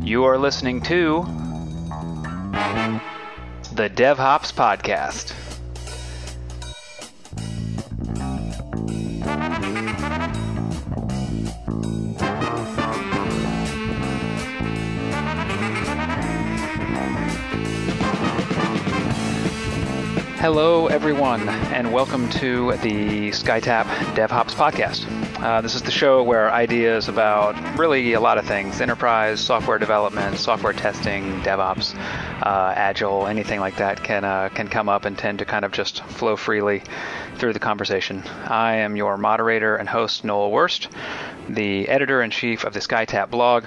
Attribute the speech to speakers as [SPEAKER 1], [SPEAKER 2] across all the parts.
[SPEAKER 1] You are listening to the DevHops Podcast. Hello, everyone, and welcome to the SkyTap DevHops podcast. Uh, this is the show where ideas about really a lot of things enterprise, software development, software testing, DevOps, uh, Agile, anything like that can, uh, can come up and tend to kind of just flow freely through the conversation. I am your moderator and host, Noel Wurst, the editor in chief of the SkyTap blog,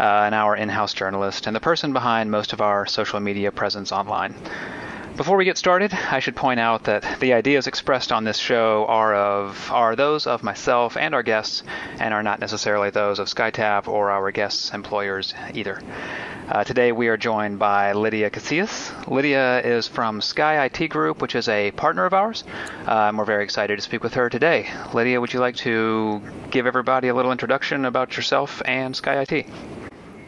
[SPEAKER 1] uh, and our in house journalist, and the person behind most of our social media presence online. Before we get started, I should point out that the ideas expressed on this show are of are those of myself and our guests, and are not necessarily those of SkyTap or our guests' employers either. Uh, today we are joined by Lydia Casillas. Lydia is from Sky IT Group, which is a partner of ours, uh, and we're very excited to speak with her today. Lydia, would you like to give everybody a little introduction about yourself and Sky IT?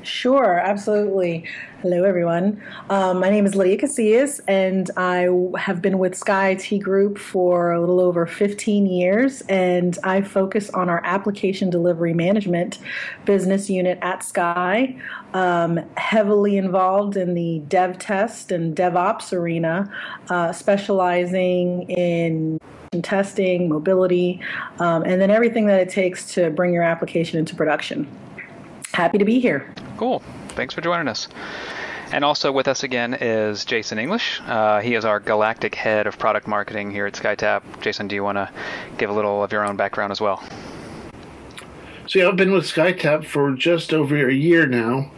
[SPEAKER 2] Sure, absolutely. Hello, everyone. Um, my name is Lydia Casillas, and I have been with Sky IT Group for a little over 15 years, and I focus on our application delivery management business unit at Sky. Um, heavily involved in the dev test and DevOps arena, uh, specializing in testing, mobility, um, and then everything that it takes to bring your application into production happy to be here.
[SPEAKER 1] Cool. Thanks for joining us. And also with us again is Jason English. Uh, he is our galactic head of product marketing here at SkyTap. Jason, do you want to give a little of your own background as well?
[SPEAKER 3] So yeah, I've been with SkyTap for just over a year now,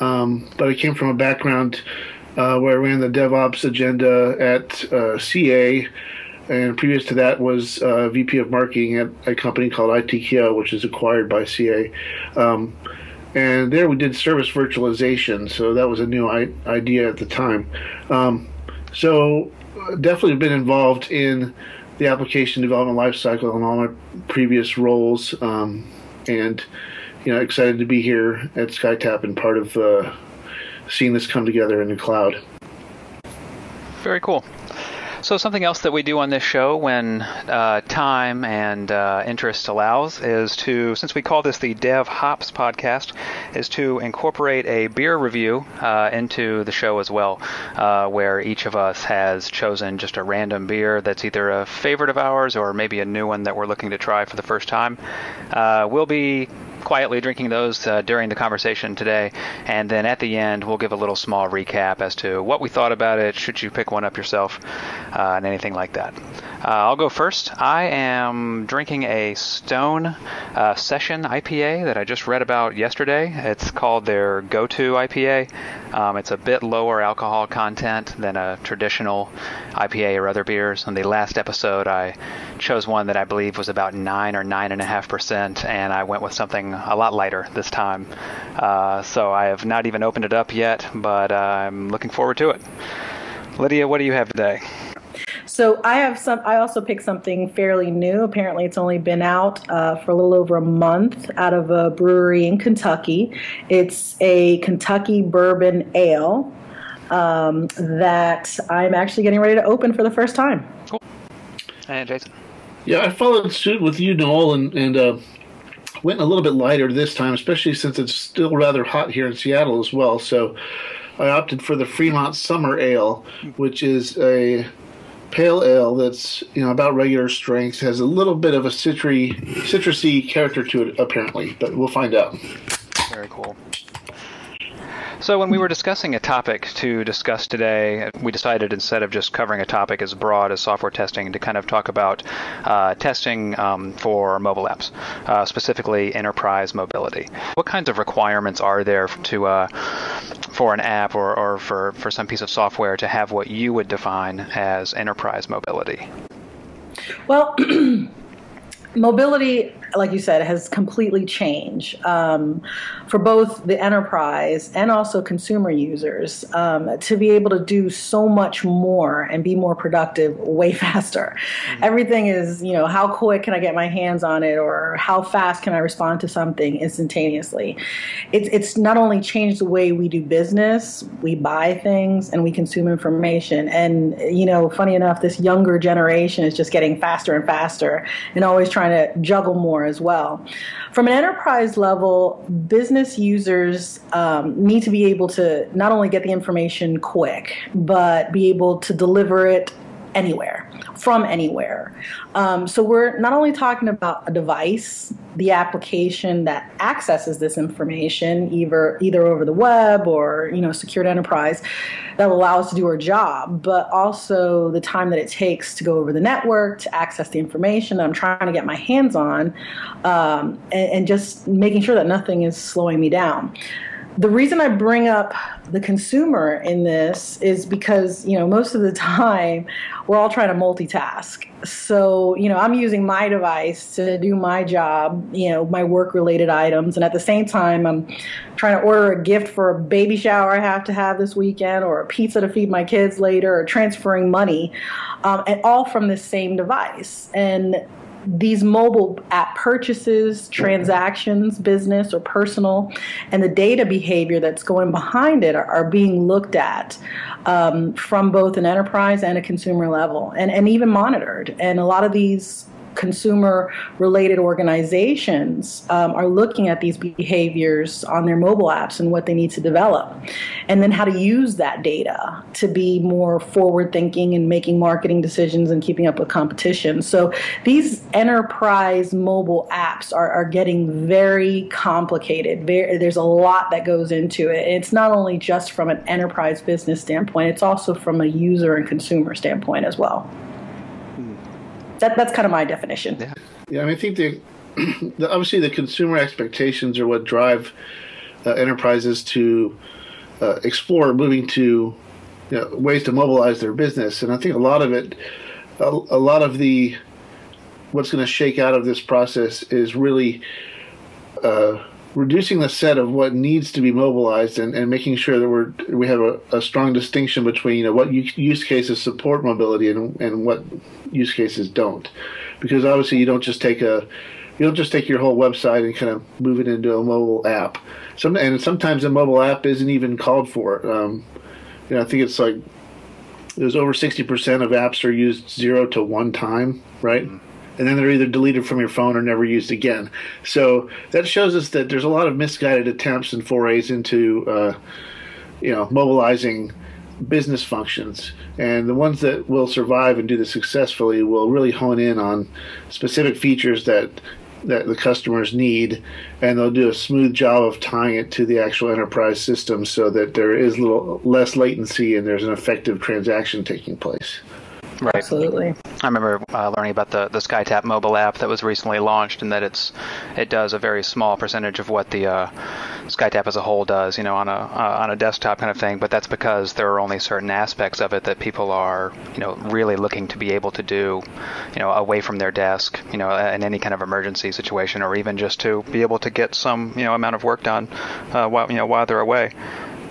[SPEAKER 3] um, but I came from a background uh, where I ran the DevOps agenda at uh, CA, and previous to that was uh, VP of marketing at a company called ITKO, which is acquired by CA. Um, and there we did service virtualization. So that was a new I- idea at the time. Um, so definitely been involved in the application development lifecycle in all my previous roles, um, and you know excited to be here at SkyTap and part of uh, seeing this come together in the cloud.
[SPEAKER 1] Very cool. So something else that we do on this show when uh, time and uh, interest allows is to, since we call this the Dev Hops podcast, is to incorporate a beer review uh, into the show as well, uh, where each of us has chosen just a random beer that's either a favorite of ours or maybe a new one that we're looking to try for the first time. Uh, we'll be quietly drinking those uh, during the conversation today. And then at the end, we'll give a little small recap as to what we thought about it, should you pick one up yourself, uh, and anything like that. Uh, I'll go first. I am drinking a Stone uh, Session IPA that I just read about yesterday. It's called their Go To IPA. Um, it's a bit lower alcohol content than a traditional IPA or other beers. On the last episode, I chose one that I believe was about 9 or 9.5%, and I went with something a lot lighter this time. Uh, so I have not even opened it up yet, but uh, I'm looking forward to it. Lydia, what do you have today?
[SPEAKER 2] So I have some. I also picked something fairly new. Apparently, it's only been out uh, for a little over a month out of a brewery in Kentucky. It's a Kentucky bourbon ale um, that I'm actually getting ready to open for the first time.
[SPEAKER 1] Cool. And Jason.
[SPEAKER 3] Yeah, I followed suit with you, Noel, and and uh, went a little bit lighter this time, especially since it's still rather hot here in Seattle as well. So I opted for the Fremont Summer Ale, which is a pale ale that's you know about regular strength, has a little bit of a citry, citrusy character to it apparently, but we'll find out.
[SPEAKER 1] Very cool. So, when we were discussing a topic to discuss today, we decided instead of just covering a topic as broad as software testing, to kind of talk about uh, testing um, for mobile apps, uh, specifically enterprise mobility. What kinds of requirements are there to uh, for an app or, or for, for some piece of software to have what you would define as enterprise mobility?
[SPEAKER 2] Well, mobility like you said, has completely changed um, for both the enterprise and also consumer users um, to be able to do so much more and be more productive way faster. Mm-hmm. Everything is, you know, how quick can I get my hands on it or how fast can I respond to something instantaneously? It's, it's not only changed the way we do business, we buy things and we consume information. And, you know, funny enough, this younger generation is just getting faster and faster and always trying to juggle more as well. From an enterprise level, business users um, need to be able to not only get the information quick, but be able to deliver it anywhere, from anywhere. Um, so we're not only talking about a device, the application that accesses this information, either either over the web or you know secured enterprise, that will allow us to do our job, but also the time that it takes to go over the network to access the information that I'm trying to get my hands on, um, and, and just making sure that nothing is slowing me down the reason I bring up the consumer in this is because, you know, most of the time we're all trying to multitask. So, you know, I'm using my device to do my job, you know, my work related items. And at the same time, I'm trying to order a gift for a baby shower I have to have this weekend or a pizza to feed my kids later or transferring money, um, and all from the same device. And these mobile app purchases, transactions, business or personal, and the data behavior that's going behind it are, are being looked at um, from both an enterprise and a consumer level and, and even monitored. And a lot of these consumer related organizations um, are looking at these behaviors on their mobile apps and what they need to develop, and then how to use that data to be more forward thinking and making marketing decisions and keeping up with competition. So these enterprise mobile apps are, are getting very complicated. Very, there's a lot that goes into it. It's not only just from an enterprise business standpoint, it's also from a user and consumer standpoint as well. That, that's kind of my definition.
[SPEAKER 3] Yeah, yeah I, mean, I think the, the, obviously the consumer expectations are what drive uh, enterprises to uh, explore moving to you know, ways to mobilize their business, and I think a lot of it, a, a lot of the what's going to shake out of this process is really uh, reducing the set of what needs to be mobilized and, and making sure that we're we have a, a strong distinction between you know what use cases support mobility and and what use cases don't, because obviously you don't just take a you don't just take your whole website and kind of move it into a mobile app. Some and sometimes a mobile app isn't even called for. Um, you know, I think it's like there's over sixty percent of apps are used zero to one time, right? Mm-hmm and then they're either deleted from your phone or never used again. So that shows us that there's a lot of misguided attempts and forays into, uh, you know, mobilizing business functions. And the ones that will survive and do this successfully will really hone in on specific features that that the customers need, and they'll do a smooth job of tying it to the actual enterprise system so that there is little less latency and there's an effective transaction taking place.
[SPEAKER 1] Right.
[SPEAKER 2] Absolutely.
[SPEAKER 1] I remember uh, learning about the, the SkyTap mobile app that was recently launched, and that it's it does a very small percentage of what the uh, SkyTap as a whole does, you know, on a uh, on a desktop kind of thing. But that's because there are only certain aspects of it that people are, you know, really looking to be able to do, you know, away from their desk, you know, in any kind of emergency situation, or even just to be able to get some, you know, amount of work done uh, while you know while they're away.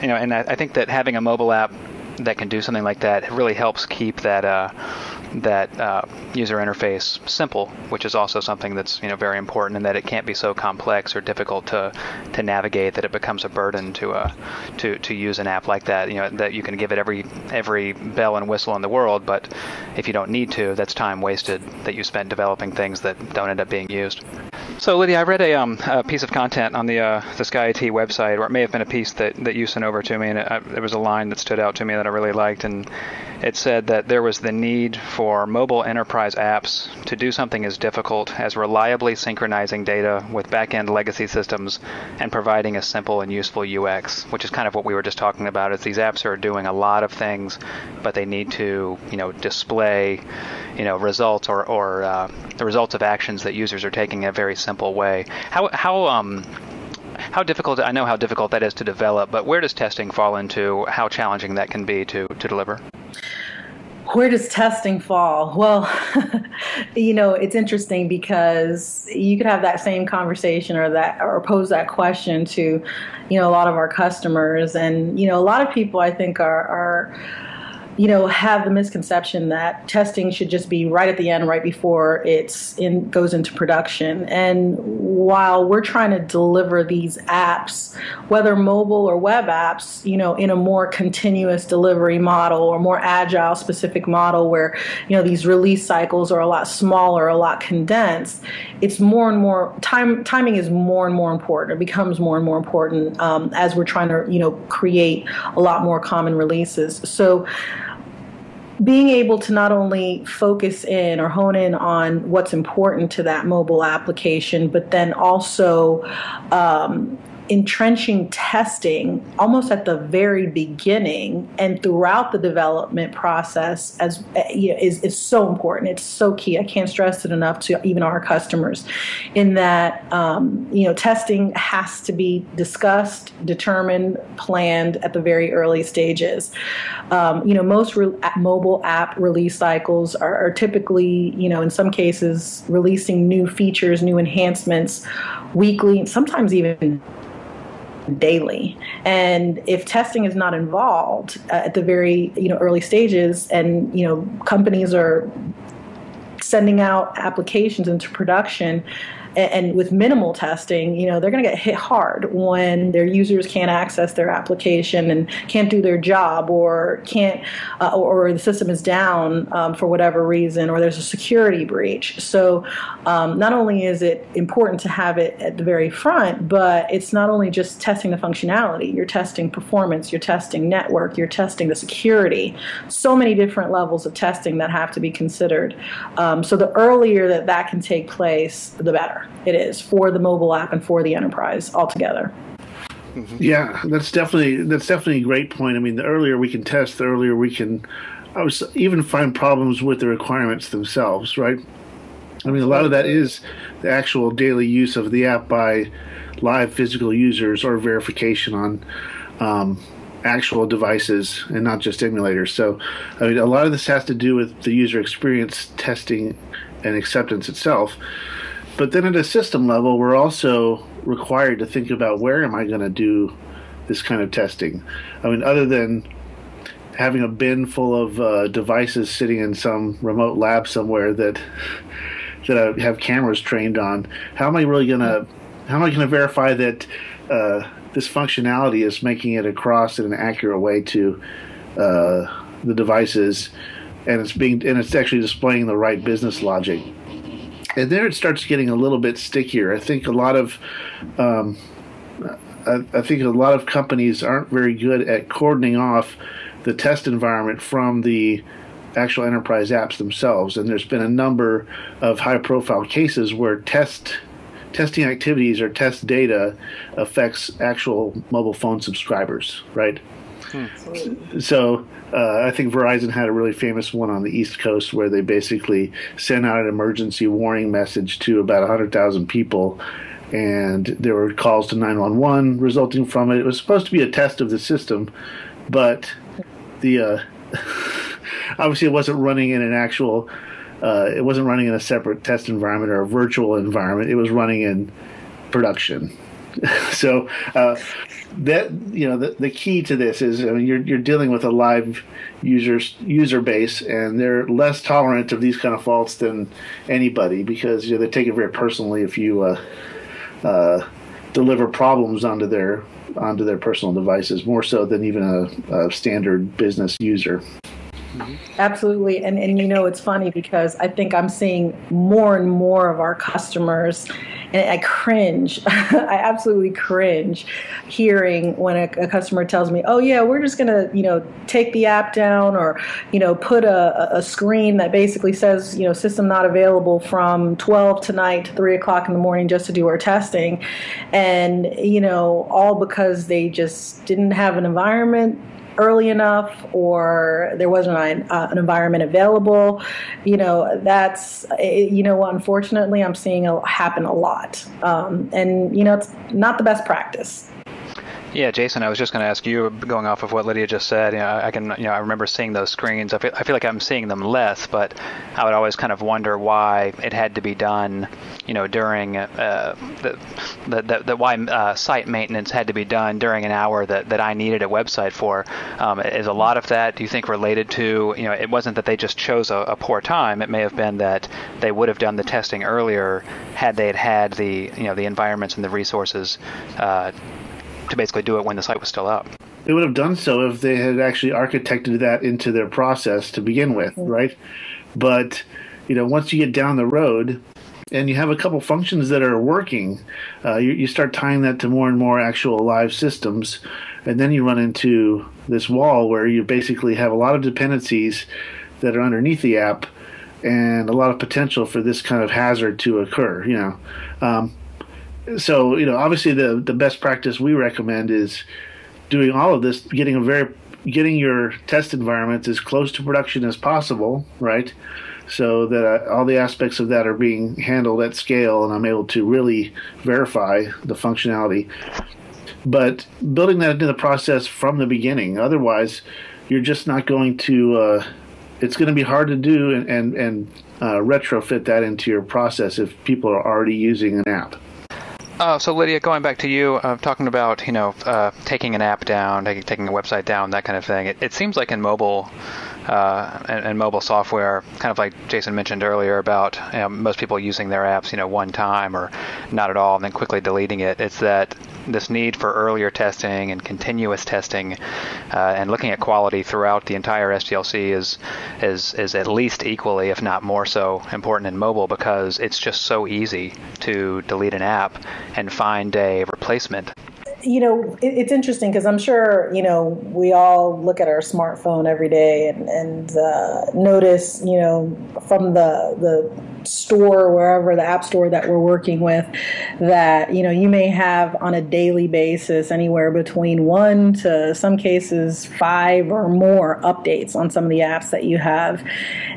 [SPEAKER 1] You know, and I, I think that having a mobile app that can do something like that really helps keep that uh, that uh, user interface simple, which is also something that's you know very important, and that it can't be so complex or difficult to to navigate that it becomes a burden to uh, to to use an app like that. You know that you can give it every every bell and whistle in the world, but if you don't need to, that's time wasted that you spent developing things that don't end up being used. So Lydia, I read a, um, a piece of content on the uh, the Sky IT website, or it may have been a piece that, that you sent over to me, and it, uh, there was a line that stood out to me that I really liked, and it said that there was the need for mobile enterprise apps to do something as difficult as reliably synchronizing data with back-end legacy systems and providing a simple and useful UX, which is kind of what we were just talking about. Is these apps are doing a lot of things, but they need to, you know, display, you know, results or, or uh, the results of actions that users are taking in a very simple way. How how um how difficult I know how difficult that is to develop, but where does testing fall into how challenging that can be to to deliver?
[SPEAKER 2] Where does testing fall? Well, you know, it's interesting because you could have that same conversation or that or pose that question to, you know, a lot of our customers, and you know, a lot of people I think are are you know, have the misconception that testing should just be right at the end, right before it's in goes into production. And while we're trying to deliver these apps, whether mobile or web apps, you know, in a more continuous delivery model or more agile specific model where, you know, these release cycles are a lot smaller, a lot condensed, it's more and more time timing is more and more important. It becomes more and more important um, as we're trying to, you know, create a lot more common releases. So being able to not only focus in or hone in on what's important to that mobile application, but then also um, entrenching testing almost at the very beginning and throughout the development process as you know, is, is so important. It's so key. I can't stress it enough to even our customers in that um, you know testing has to be discussed determined planned at the very early stages. Um, you know most re- mobile app release cycles are, are typically you know in some cases releasing new features new enhancements weekly sometimes even daily. And if testing is not involved uh, at the very you know early stages, and you know companies are sending out applications into production and with minimal testing, you know, they're going to get hit hard when their users can't access their application and can't do their job or can't, uh, or, the system is down um, for whatever reason, or there's a security breach. So, um, not only is it important to have it at the very front, but it's not only just testing the functionality, you're testing performance, you're testing network, you're testing the security. So many different levels of testing that have to be considered. Um, so, the earlier that that can take place, the better it is for the mobile app and for the enterprise altogether.
[SPEAKER 3] Mm-hmm. Yeah, that's definitely that's definitely a great point. I mean, the earlier we can test, the earlier we can I was even find problems with the requirements themselves, right? I mean, a lot of that is the actual daily use of the app by live physical users or verification on um, actual devices and not just emulators. So, I mean, a lot of this has to do with the user experience testing and acceptance itself. But then at a system level, we're also required to think about where am I going to do this kind of testing. I mean, other than having a bin full of uh, devices sitting in some remote lab somewhere that that I have cameras trained on, how am I really going to how am I going to verify that uh, this functionality is making it across in an accurate way to uh, the devices, and it's being and it's actually displaying the right business logic and there it starts getting a little bit stickier. I think a lot of um, I, I, think a lot of companies aren't very good at cordoning off the test environment from the actual enterprise apps themselves. And there's been a number of high-profile cases where test testing activities or test data affects actual mobile phone subscribers, right? So uh, I think Verizon had a really famous one on the East Coast where they basically sent out an emergency warning message to about 100,000 people, and there were calls to 911 resulting from it. It was supposed to be a test of the system, but the uh, obviously it wasn't running in an actual. Uh, it wasn't running in a separate test environment or a virtual environment. It was running in production. so uh, that you know the, the key to this is I mean you're you're dealing with a live users user base and they're less tolerant of these kind of faults than anybody because you know they take it very personally if you uh, uh, deliver problems onto their onto their personal devices more so than even a, a standard business user.
[SPEAKER 2] Absolutely. And and you know it's funny because I think I'm seeing more and more of our customers and I cringe. I absolutely cringe hearing when a, a, customer tells me, "Oh yeah, we're just gonna you know take the app down or you know put a, a screen that basically says you know system not available from 12 tonight to 3 o'clock in the morning just to do our testing," and you know all because they just didn't have an environment early enough or there wasn't an, uh, an environment available. You know, that's, you know, unfortunately, I'm seeing it happen a lot. Um, and, you know, it's not the best practice.
[SPEAKER 1] Yeah, Jason, I was just going to ask you, going off of what Lydia just said. You know, I can, you know, I remember seeing those screens. I feel, I feel like I'm seeing them less, but I would always kind of wonder why it had to be done, you know, during uh, the, the, the, the why uh, site maintenance had to be done during an hour that, that I needed a website for. Um, is a lot of that, do you think, related to, you know, it wasn't that they just chose a, a poor time. It may have been that they would have done the testing earlier had they had had the, you know, the environments and the resources. Uh, to basically do it when the site was still up.
[SPEAKER 3] They would have done so if they had actually architected that into their process to begin with, mm-hmm. right? But you know, once you get down the road and you have a couple functions that are working, uh, you, you start tying that to more and more actual live systems, and then you run into this wall where you basically have a lot of dependencies that are underneath the app and a lot of potential for this kind of hazard to occur. You know, um, so you know, obviously the the best practice we recommend is doing all of this, getting a very getting your test environments as close to production as possible, right? So that uh, all the aspects of that are being handled at scale, and I'm able to really verify the functionality. But building that into the process from the beginning, otherwise, you're just not going to. Uh, it's going to be hard to do and and, and uh, retrofit that into your process if people are already using an app.
[SPEAKER 1] Uh, so Lydia, going back to you, uh, talking about you know uh, taking an app down, taking, taking a website down, that kind of thing. It, it seems like in mobile uh, and, and, mobile software, kind of like Jason mentioned earlier about you know, most people using their apps, you know, one time or not at all, and then quickly deleting it. It's that this need for earlier testing and continuous testing uh, and looking at quality throughout the entire SDLC is is is at least equally, if not more so, important in mobile because it's just so easy to delete an app and find a replacement.
[SPEAKER 2] You know, it, it's interesting because I'm sure, you know, we all look at our smartphone every day and, and uh, notice, you know, from the, the store, wherever the app store that we're working with, that you know you may have on a daily basis anywhere between one to some cases five or more updates on some of the apps that you have,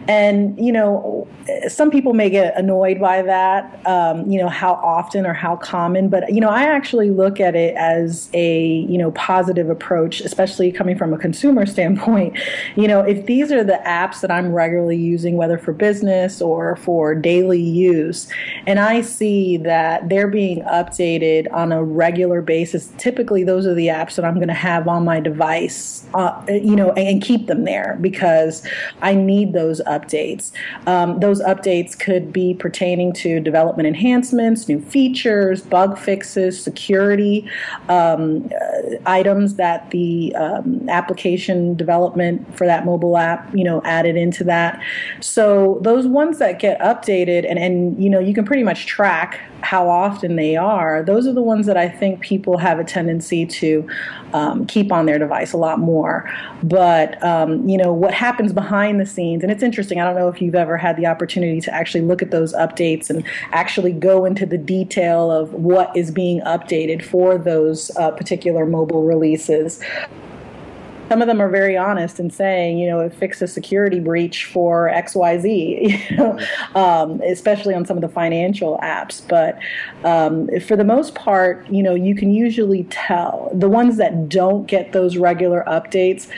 [SPEAKER 2] and you know some people may get annoyed by that, um, you know how often or how common, but you know I actually look at it as a you know positive approach, especially coming from a consumer standpoint. You know if these are the apps that I'm regularly using, whether for business or for daily use. And I see that they're being updated on a regular basis. Typically, those are the apps that I'm going to have on my device, uh, you know, and keep them there because I need those updates. Um, those updates could be pertaining to development enhancements, new features, bug fixes, security um, uh, items that the um, application development for that mobile app, you know, added into that. So those ones that get updated updated and, and you know you can pretty much track how often they are. Those are the ones that i think people have a tendency to um, keep on their device a lot more. But um, you know what happens behind the scenes and it's interesting i don't know if you've ever had the opportunity to actually look at those updates and actually go into the detail of what is being updated for those uh, particular mobile releases some of them are very honest in saying, you know, it fixed a security breach for X, Y, Z, you know, um, especially on some of the financial apps. But um, for the most part, you know, you can usually tell the ones that don't get those regular updates.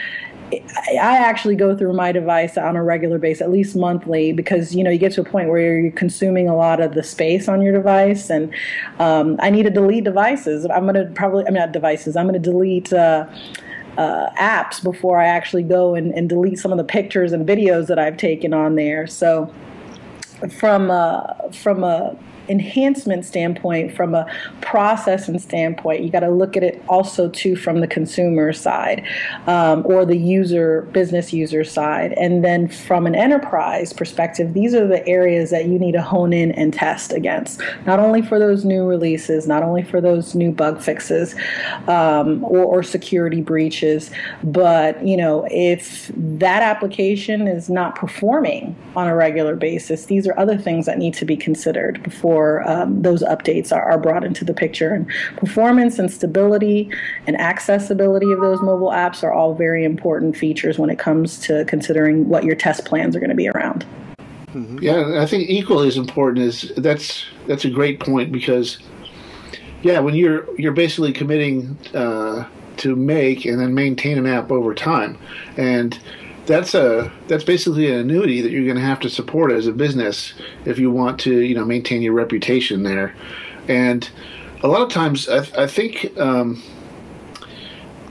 [SPEAKER 2] I actually go through my device on a regular basis, at least monthly, because you know you get to a point where you're consuming a lot of the space on your device, and um, I need to delete devices. I'm to probably, I mean, not devices. I'm to delete. Uh, uh, apps before I actually go and, and, delete some of the pictures and videos that I've taken on there. So, from a, from a enhancement standpoint, from a processing standpoint, you got to look at it also too from the consumer side um, or the user, business user side. And then from an enterprise perspective, these are the areas that you need to hone in and test against, not only for those new releases, not only for those new bug fixes um, or, or security breaches, but you know if that application is not performing on a regular basis, these are other things that need to be considered before um, those updates are, are brought into the picture. And performance and stability and accessibility of those mobile apps are all very important features when it comes to considering what your test plans are going to be around.
[SPEAKER 3] Mm-hmm. Yeah, I think equally as important is that's that's a great point because Yeah, when you're you're basically committing uh, to make and then maintain an app over time, and that's a that's basically an annuity that you're going to have to support as a business if you want to you know maintain your reputation there, and a lot of times I, I think. Um,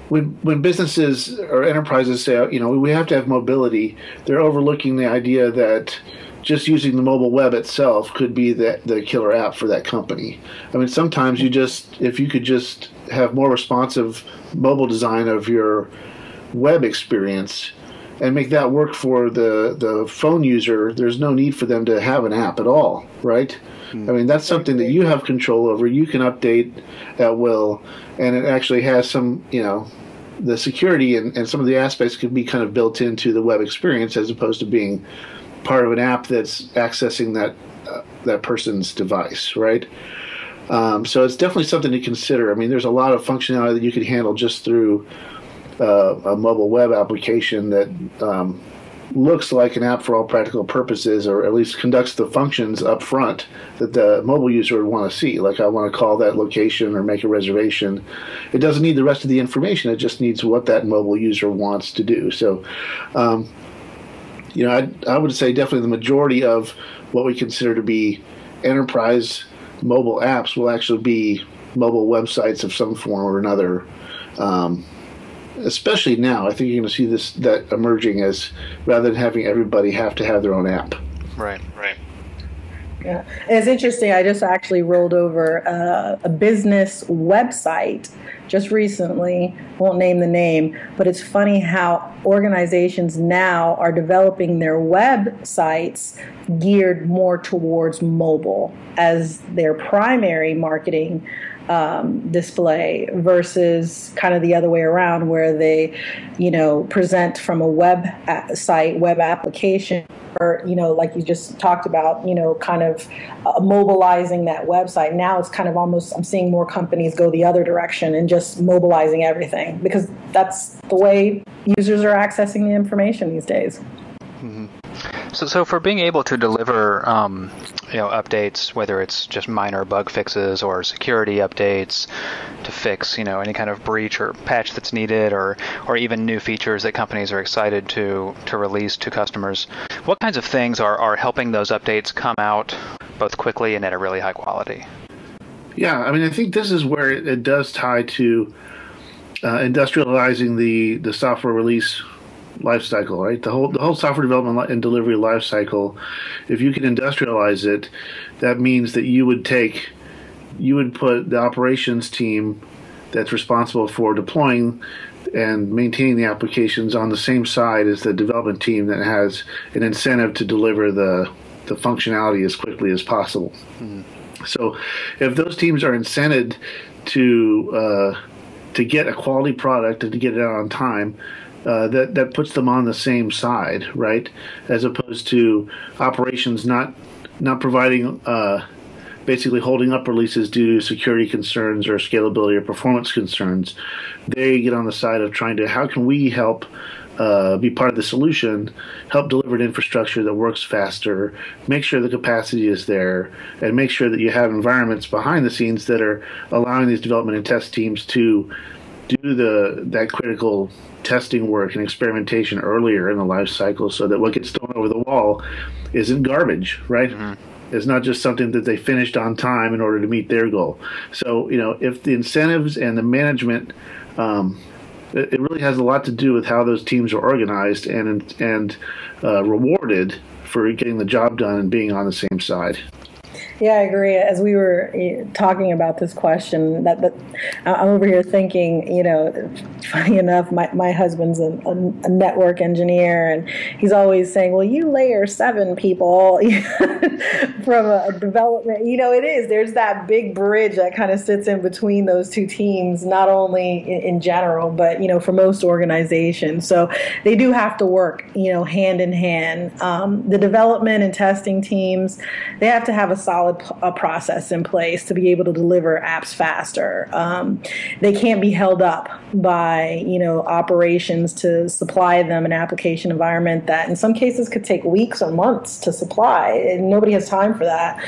[SPEAKER 3] when when businesses or enterprises say, you know, we have to have mobility, they're overlooking the idea that just using the mobile web itself could be the the killer app for that company. I mean, sometimes you just if you could just have more responsive mobile design of your web experience and make that work for the the phone user, there's no need for them to have an app at all, right? Hmm. I mean, that's something that you have control over. You can update at will, and it actually has some, you know, the security and, and some of the aspects can be kind of built into the web experience as opposed to being part of an app that's accessing that uh, that person's device, right? Um, so it's definitely something to consider. I mean, there's a lot of functionality that you can handle just through uh, a mobile web application that um, looks like an app for all practical purposes, or at least conducts the functions up front that the mobile user would want to see. Like I want to call that location or make a reservation. It doesn't need the rest of the information. It just needs what that mobile user wants to do. So, um, you know, I, I would say definitely the majority of what we consider to be enterprise mobile apps will actually be mobile websites of some form or another. Um, especially now, I think you're going to see this that emerging as rather than having everybody have to have their own app.
[SPEAKER 1] Right, right.
[SPEAKER 2] Yeah, it's interesting. I just actually rolled over uh, a business website just recently. Won't name the name, but it's funny how organizations now are developing their websites geared more towards mobile as their primary marketing um, display versus kind of the other way around where they, you know, present from a web site, web application, or, you know, like you just talked about, you know, kind of uh, mobilizing that website. Now it's kind of almost, I'm seeing more companies go the other direction and just mobilizing everything because that's the way users are accessing the information these days.
[SPEAKER 1] So, so for being able to deliver, um, you know, updates, whether it's just minor bug fixes or security updates to fix, you know, any kind of breach or patch that's needed, or or even new features that companies are excited to to release to customers, what kinds of things are are helping those updates come out both quickly and at a really high quality?
[SPEAKER 3] Yeah, I mean, I think this is where it, it does tie to uh, industrializing the the software release life cycle, right? The whole the whole software development and delivery life cycle. If you can industrialize it, that means that you would take, you would put the operations team that's responsible for deploying and maintaining the applications on the same side as the development team that has an incentive to deliver the the functionality as quickly as possible. Mm-hmm. So, if those teams are incented to uh, to get a quality product and to get it out on time, uh, that that puts them on the same side, right? As opposed to operations not not providing, uh, basically holding up releases due to security concerns or scalability or performance concerns. They get on the side of trying to how can we help. Uh, be part of the solution, help deliver an infrastructure that works faster, make sure the capacity is there, and make sure that you have environments behind the scenes that are allowing these development and test teams to do the that critical testing work and experimentation earlier in the life cycle so that what gets thrown over the wall isn't garbage, right? Mm-hmm. It's not just something that they finished on time in order to meet their goal. So, you know, if the incentives and the management, um, it, it, really has a lot to do with how those teams are organized and and uh, rewarded for getting the job done and being on the same side.
[SPEAKER 2] Yeah, I agree. As we were eh, talking about this question, that, that I'm over here thinking, you know, funny enough, my, my husband's a, a, network engineer, and he's always saying, "Well, you layer seven people from a development." You know, it is. There's that big bridge that kind of sits in between those two teams, not only in, in general, but you know, for most organizations. So they do have to work, you know, hand in hand. Um, the development and testing teams, they have to have a solid solid process in place to be able to deliver apps faster. Um, they can't be held up by you know operations to supply them an application environment that in some cases could take weeks or months to supply and nobody has time for that.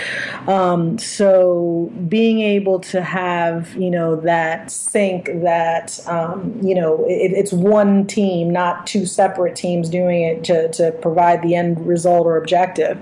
[SPEAKER 2] Um, so being able to have you know that sync that um, you know it, it's one team not two separate teams doing it to, to provide the end result or objective.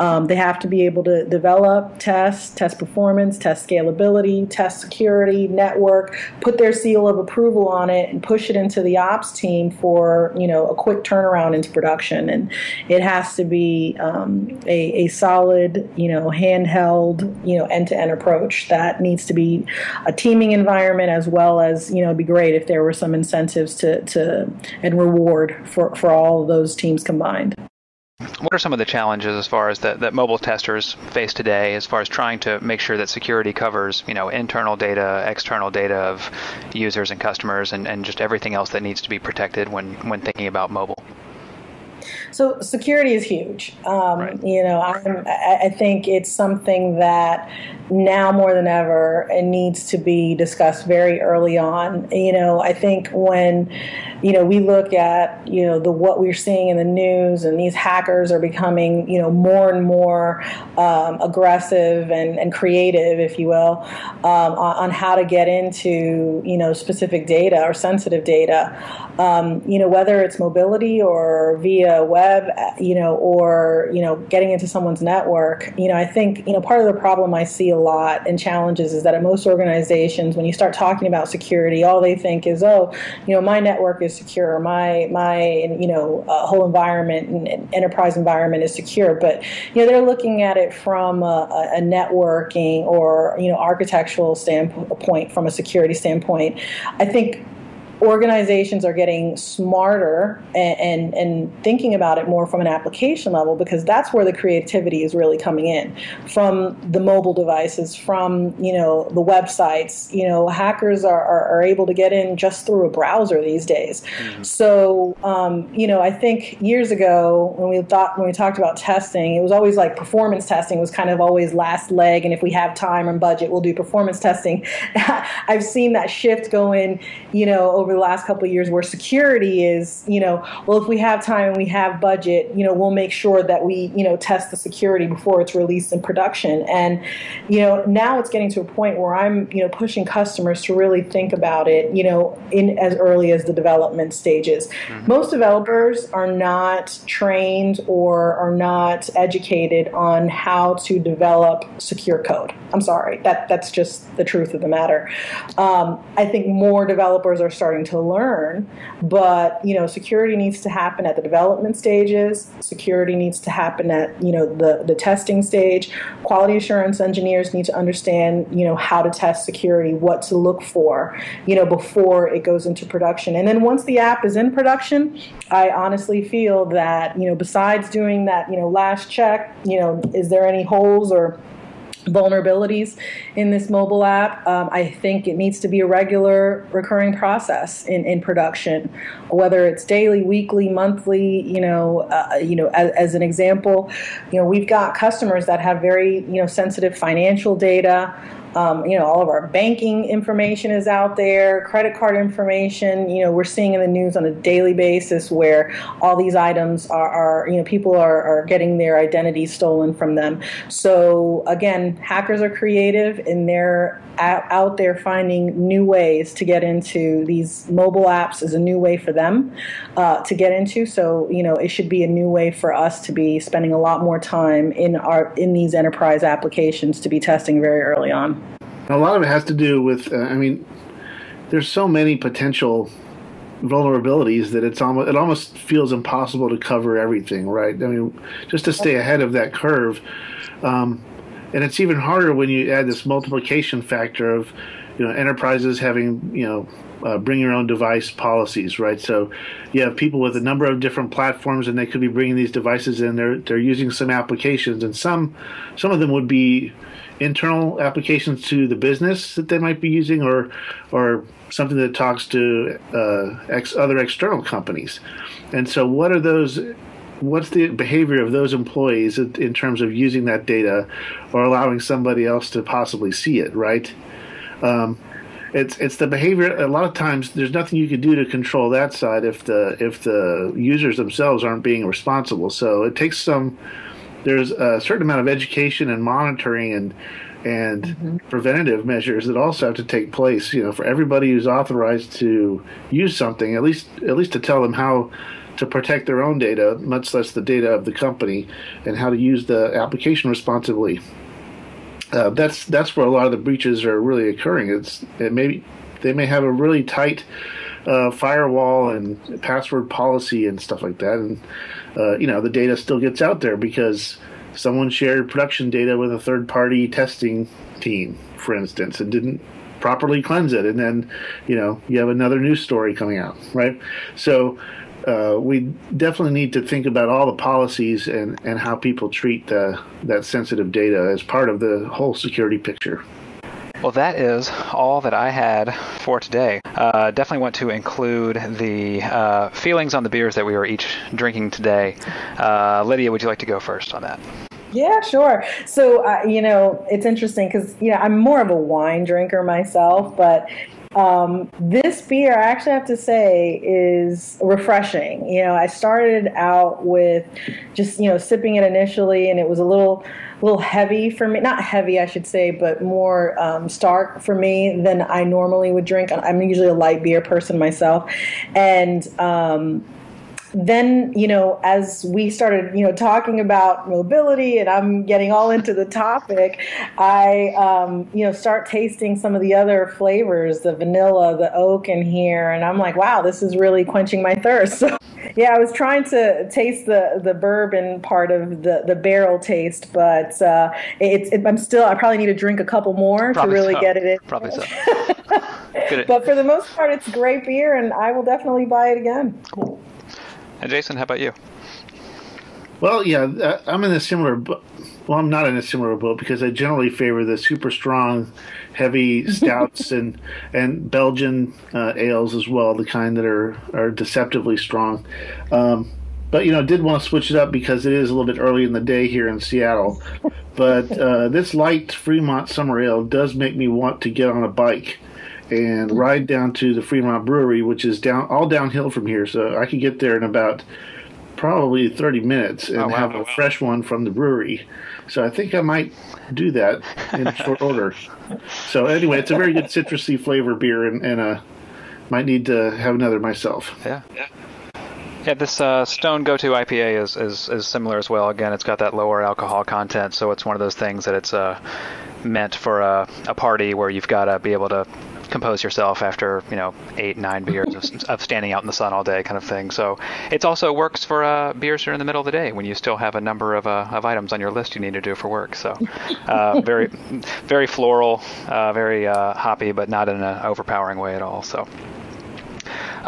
[SPEAKER 2] Um, they have to be able to develop test test performance test scalability test security network put their seal of approval on it and push it into the ops team for you know a quick turnaround into production. And it has to be um, a, a solid you know handheld you know end to end approach that needs to be a teaming environment as well as you know it'd be great if there were some incentives to to and reward for for all of those teams combined.
[SPEAKER 1] What are some of the challenges as far as that, that mobile testers face today, as far as trying to make sure that security covers, you know, internal data, external data of users and customers, and, and just everything else that needs to be protected when, when thinking about mobile?
[SPEAKER 2] So security is huge. Um, right. You know, I'm, I think it's something that now more than ever it needs to be discussed very early on. You know, I think when you know we look at you know the what we're seeing in the news and these hackers are becoming you know more and more um, aggressive and, and creative, if you will, um, on, on, how to get into you know specific data or sensitive data. Um, you know, whether it's mobility or via web, you know, or you know getting into someone's network. You know, I think you know part of the problem I see a lot and challenges is that at most organizations, when you start talking about security, all they think is, oh, you know, my network is secure, my my you know uh, whole environment and enterprise environment is secure. But you know, they're looking at it from a, a networking or you know architectural standpoint, from a security standpoint. I think organizations are getting smarter and, and, and, thinking about it more from an application level because that's where the creativity is really coming in. From the mobile devices from you know the websites you know hackers are, are, are able to get in just through a browser these days. Mm-hmm. so um, you know i think years ago when we thought when we talked about testing it was always like performance testing was kind of always last leg. And if we have time and budget we'll do performance testing. I've seen that shift going you know over over the last couple of years where security is, you know, well, if we have time and we have budget, you know, we'll make sure that we, you know, test the security before it's released in production. And, you know, now it's getting to a point where I'm, you know, pushing customers to really think about it, you know, in as early as the development stages. Mm-hmm. Most developers are not trained or are not educated on how to develop secure code. I'm sorry, that that's just the truth of the matter. Um, I think more developers are starting to learn. But you know, security needs to happen at the development stages. Security needs to happen at you know the the testing stage. Quality assurance engineers need to understand you know how to test security, what to look for, you know, before it goes into production. And then once the app is in production, I honestly feel that you know besides doing that you know last check, you know, is there any holes or vulnerabilities in this mobile app. Um, I think it needs to be a regular, recurring process in, in production, whether it's daily, weekly, monthly. You know, uh, you know, as, as, an example, you know, we've got customers that have very you know sensitive financial data. Um, you know, all of our banking information is out there, credit card information. You know, we're seeing in the news on a daily basis where all these items are, are you know, people are, are getting their identity stolen from them. So, again, hackers are creative and they're out there finding new ways to get into these mobile apps is a new way for them uh, to get into. So, you know, it should be a new way for us to be spending a lot more time in our in these enterprise applications to be testing very early on.
[SPEAKER 3] A lot of it has to do with, uh, I mean, there's so many potential vulnerabilities that it's almost it almost feels impossible to cover everything, right? I mean, just to stay ahead of that curve, um, and it's even harder when you add this multiplication factor of, you know, enterprises having you know uh, bring your own device policies, right? So you have people with a number of different platforms, and they could be bringing these devices in. They're they're using some applications, and some some of them would be internal applications to the business that they might be using, or or something that talks to uh, ex, other external companies. And so, what are those? What's the behavior of those employees in terms of using that data, or allowing somebody else to possibly see it? Right. Um, it's it's the behavior. A lot of times, there's nothing you can do to control that side if the if the users themselves aren't being responsible. So it takes some. There's a certain amount of education and monitoring and and mm-hmm. preventative measures that also have to take place. You know, for everybody who's authorized to use something, at least at least to tell them how to protect their own data, much less the data of the company, and how to use the application responsibly. Uh, that's that's where a lot of the breaches are really occurring. It's it they may have a really tight uh, firewall and password policy and stuff like that, and uh, you know the data still gets out there because someone shared production data with a third party testing team, for instance, and didn't properly cleanse it, and then you know you have another news story coming out, right? So uh, we definitely need to think about all the policies and, and how people treat the, that sensitive data as part of the whole security picture.
[SPEAKER 1] Well, that is all that I had for today. Uh, definitely want to include the uh, feelings on the beers that we were each drinking today. Uh, Lydia, would you like to go first on that?
[SPEAKER 2] Yeah, sure. So, uh, you know, it's interesting because, you know, I'm more of a wine drinker myself, but um, this beer, I actually have to say, is refreshing. You know, I started out with just you know sipping it initially, and it was a little little heavy for me. Not heavy, I should say, but more um, stark for me than I normally would drink. I'm usually a light beer person myself, and um, then you know as we started you know talking about mobility and i'm getting all into the topic i um, you know start tasting some of the other flavors the vanilla the oak in here. And i'm like wow this is really quenching my thirst. So yeah i was trying to taste the the bourbon part of the the barrel taste but uh, it's it, i'm still i probably need to drink a couple more probably to really
[SPEAKER 1] so.
[SPEAKER 2] get it in.
[SPEAKER 1] Probably so.
[SPEAKER 2] But for the most part it's great beer and i will definitely buy it again.
[SPEAKER 1] Cool and Jason, how about you?
[SPEAKER 3] Well, yeah, uh, I'm in a similar. Well, I'm not in a similar boat because I generally favor the super strong, heavy stouts and and Belgian uh, ales as well, the kind that are are deceptively strong. Um, but you know, I did want to switch it up because it is a little bit early in the day here in Seattle. But uh, this light Fremont summer ale does make me want to get on a bike and ride down to the Fremont Brewery, which is down all downhill from here. So I could get there in about probably 30 minutes and oh, wow, have a wow. fresh one from the brewery. So I think I might do that in short order. So anyway, it's a very good citrusy flavor beer, and, and uh, might need to have another myself.
[SPEAKER 1] Yeah. Yeah. Yeah, this uh, Stone Go To IPA is, is, is similar as well. Again, it's got that lower alcohol content, so it's one of those things that it's uh, meant for a, a party where you've got to be able to compose yourself after you know eight nine beers of, of, standing out in the sun all day kind of thing. So it also works for uh, beers during the middle of the day when you still have a number of, uh, of items on your list you need to do for work. So uh, very very floral uh, very uh, hoppy but not in an overpowering way at all. So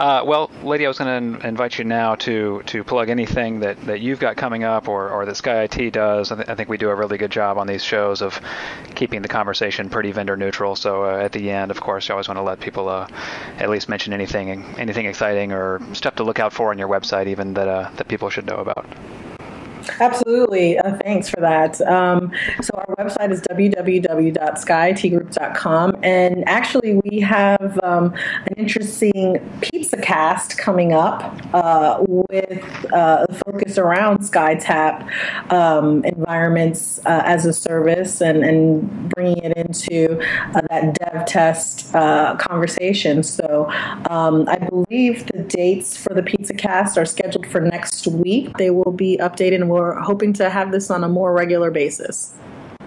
[SPEAKER 1] uh, well, Lydia, I was going to invite you now to to plug anything that, that you've got coming up or, or that Sky IT does. I, th- I think we do a really good job on these shows of keeping the conversation pretty vendor neutral. So uh, at the end, of course, you always want to let people uh, at least mention anything anything exciting or stuff to look out for on your website, even that uh, that people should know about.
[SPEAKER 2] Absolutely. Uh, thanks for that. Um, so, our website is www.skyitgroup.com. And actually, we have um, an interesting pizza cast coming up uh, with uh, a focus around SkyTap um, environments uh, as a service and, and bringing it into uh, that dev test uh, conversation. So, um, I believe the dates for the pizza cast are scheduled for next week. They will be updated we're hoping to have this on a more regular basis.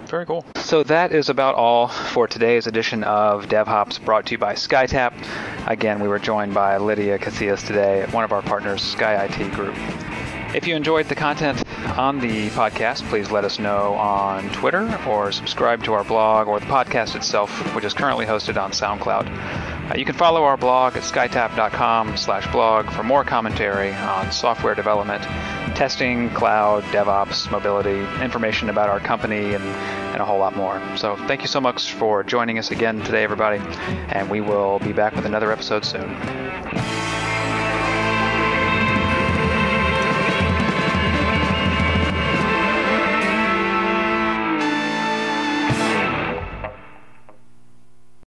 [SPEAKER 1] Very cool. So that is about all for today's edition of DevHops brought to you by SkyTap. Again, we were joined by Lydia Casillas today, one of our partners, Sky IT Group. If you enjoyed the content on the podcast, please let us know on Twitter or subscribe to our blog or the podcast itself, which is currently hosted on SoundCloud. Uh, you can follow our blog at skytap.com slash blog for more commentary on software development testing, cloud, DevOps, mobility, information about our company, and, and a whole lot more. So thank you so much for joining us again today, everybody, and we will be back with another episode soon.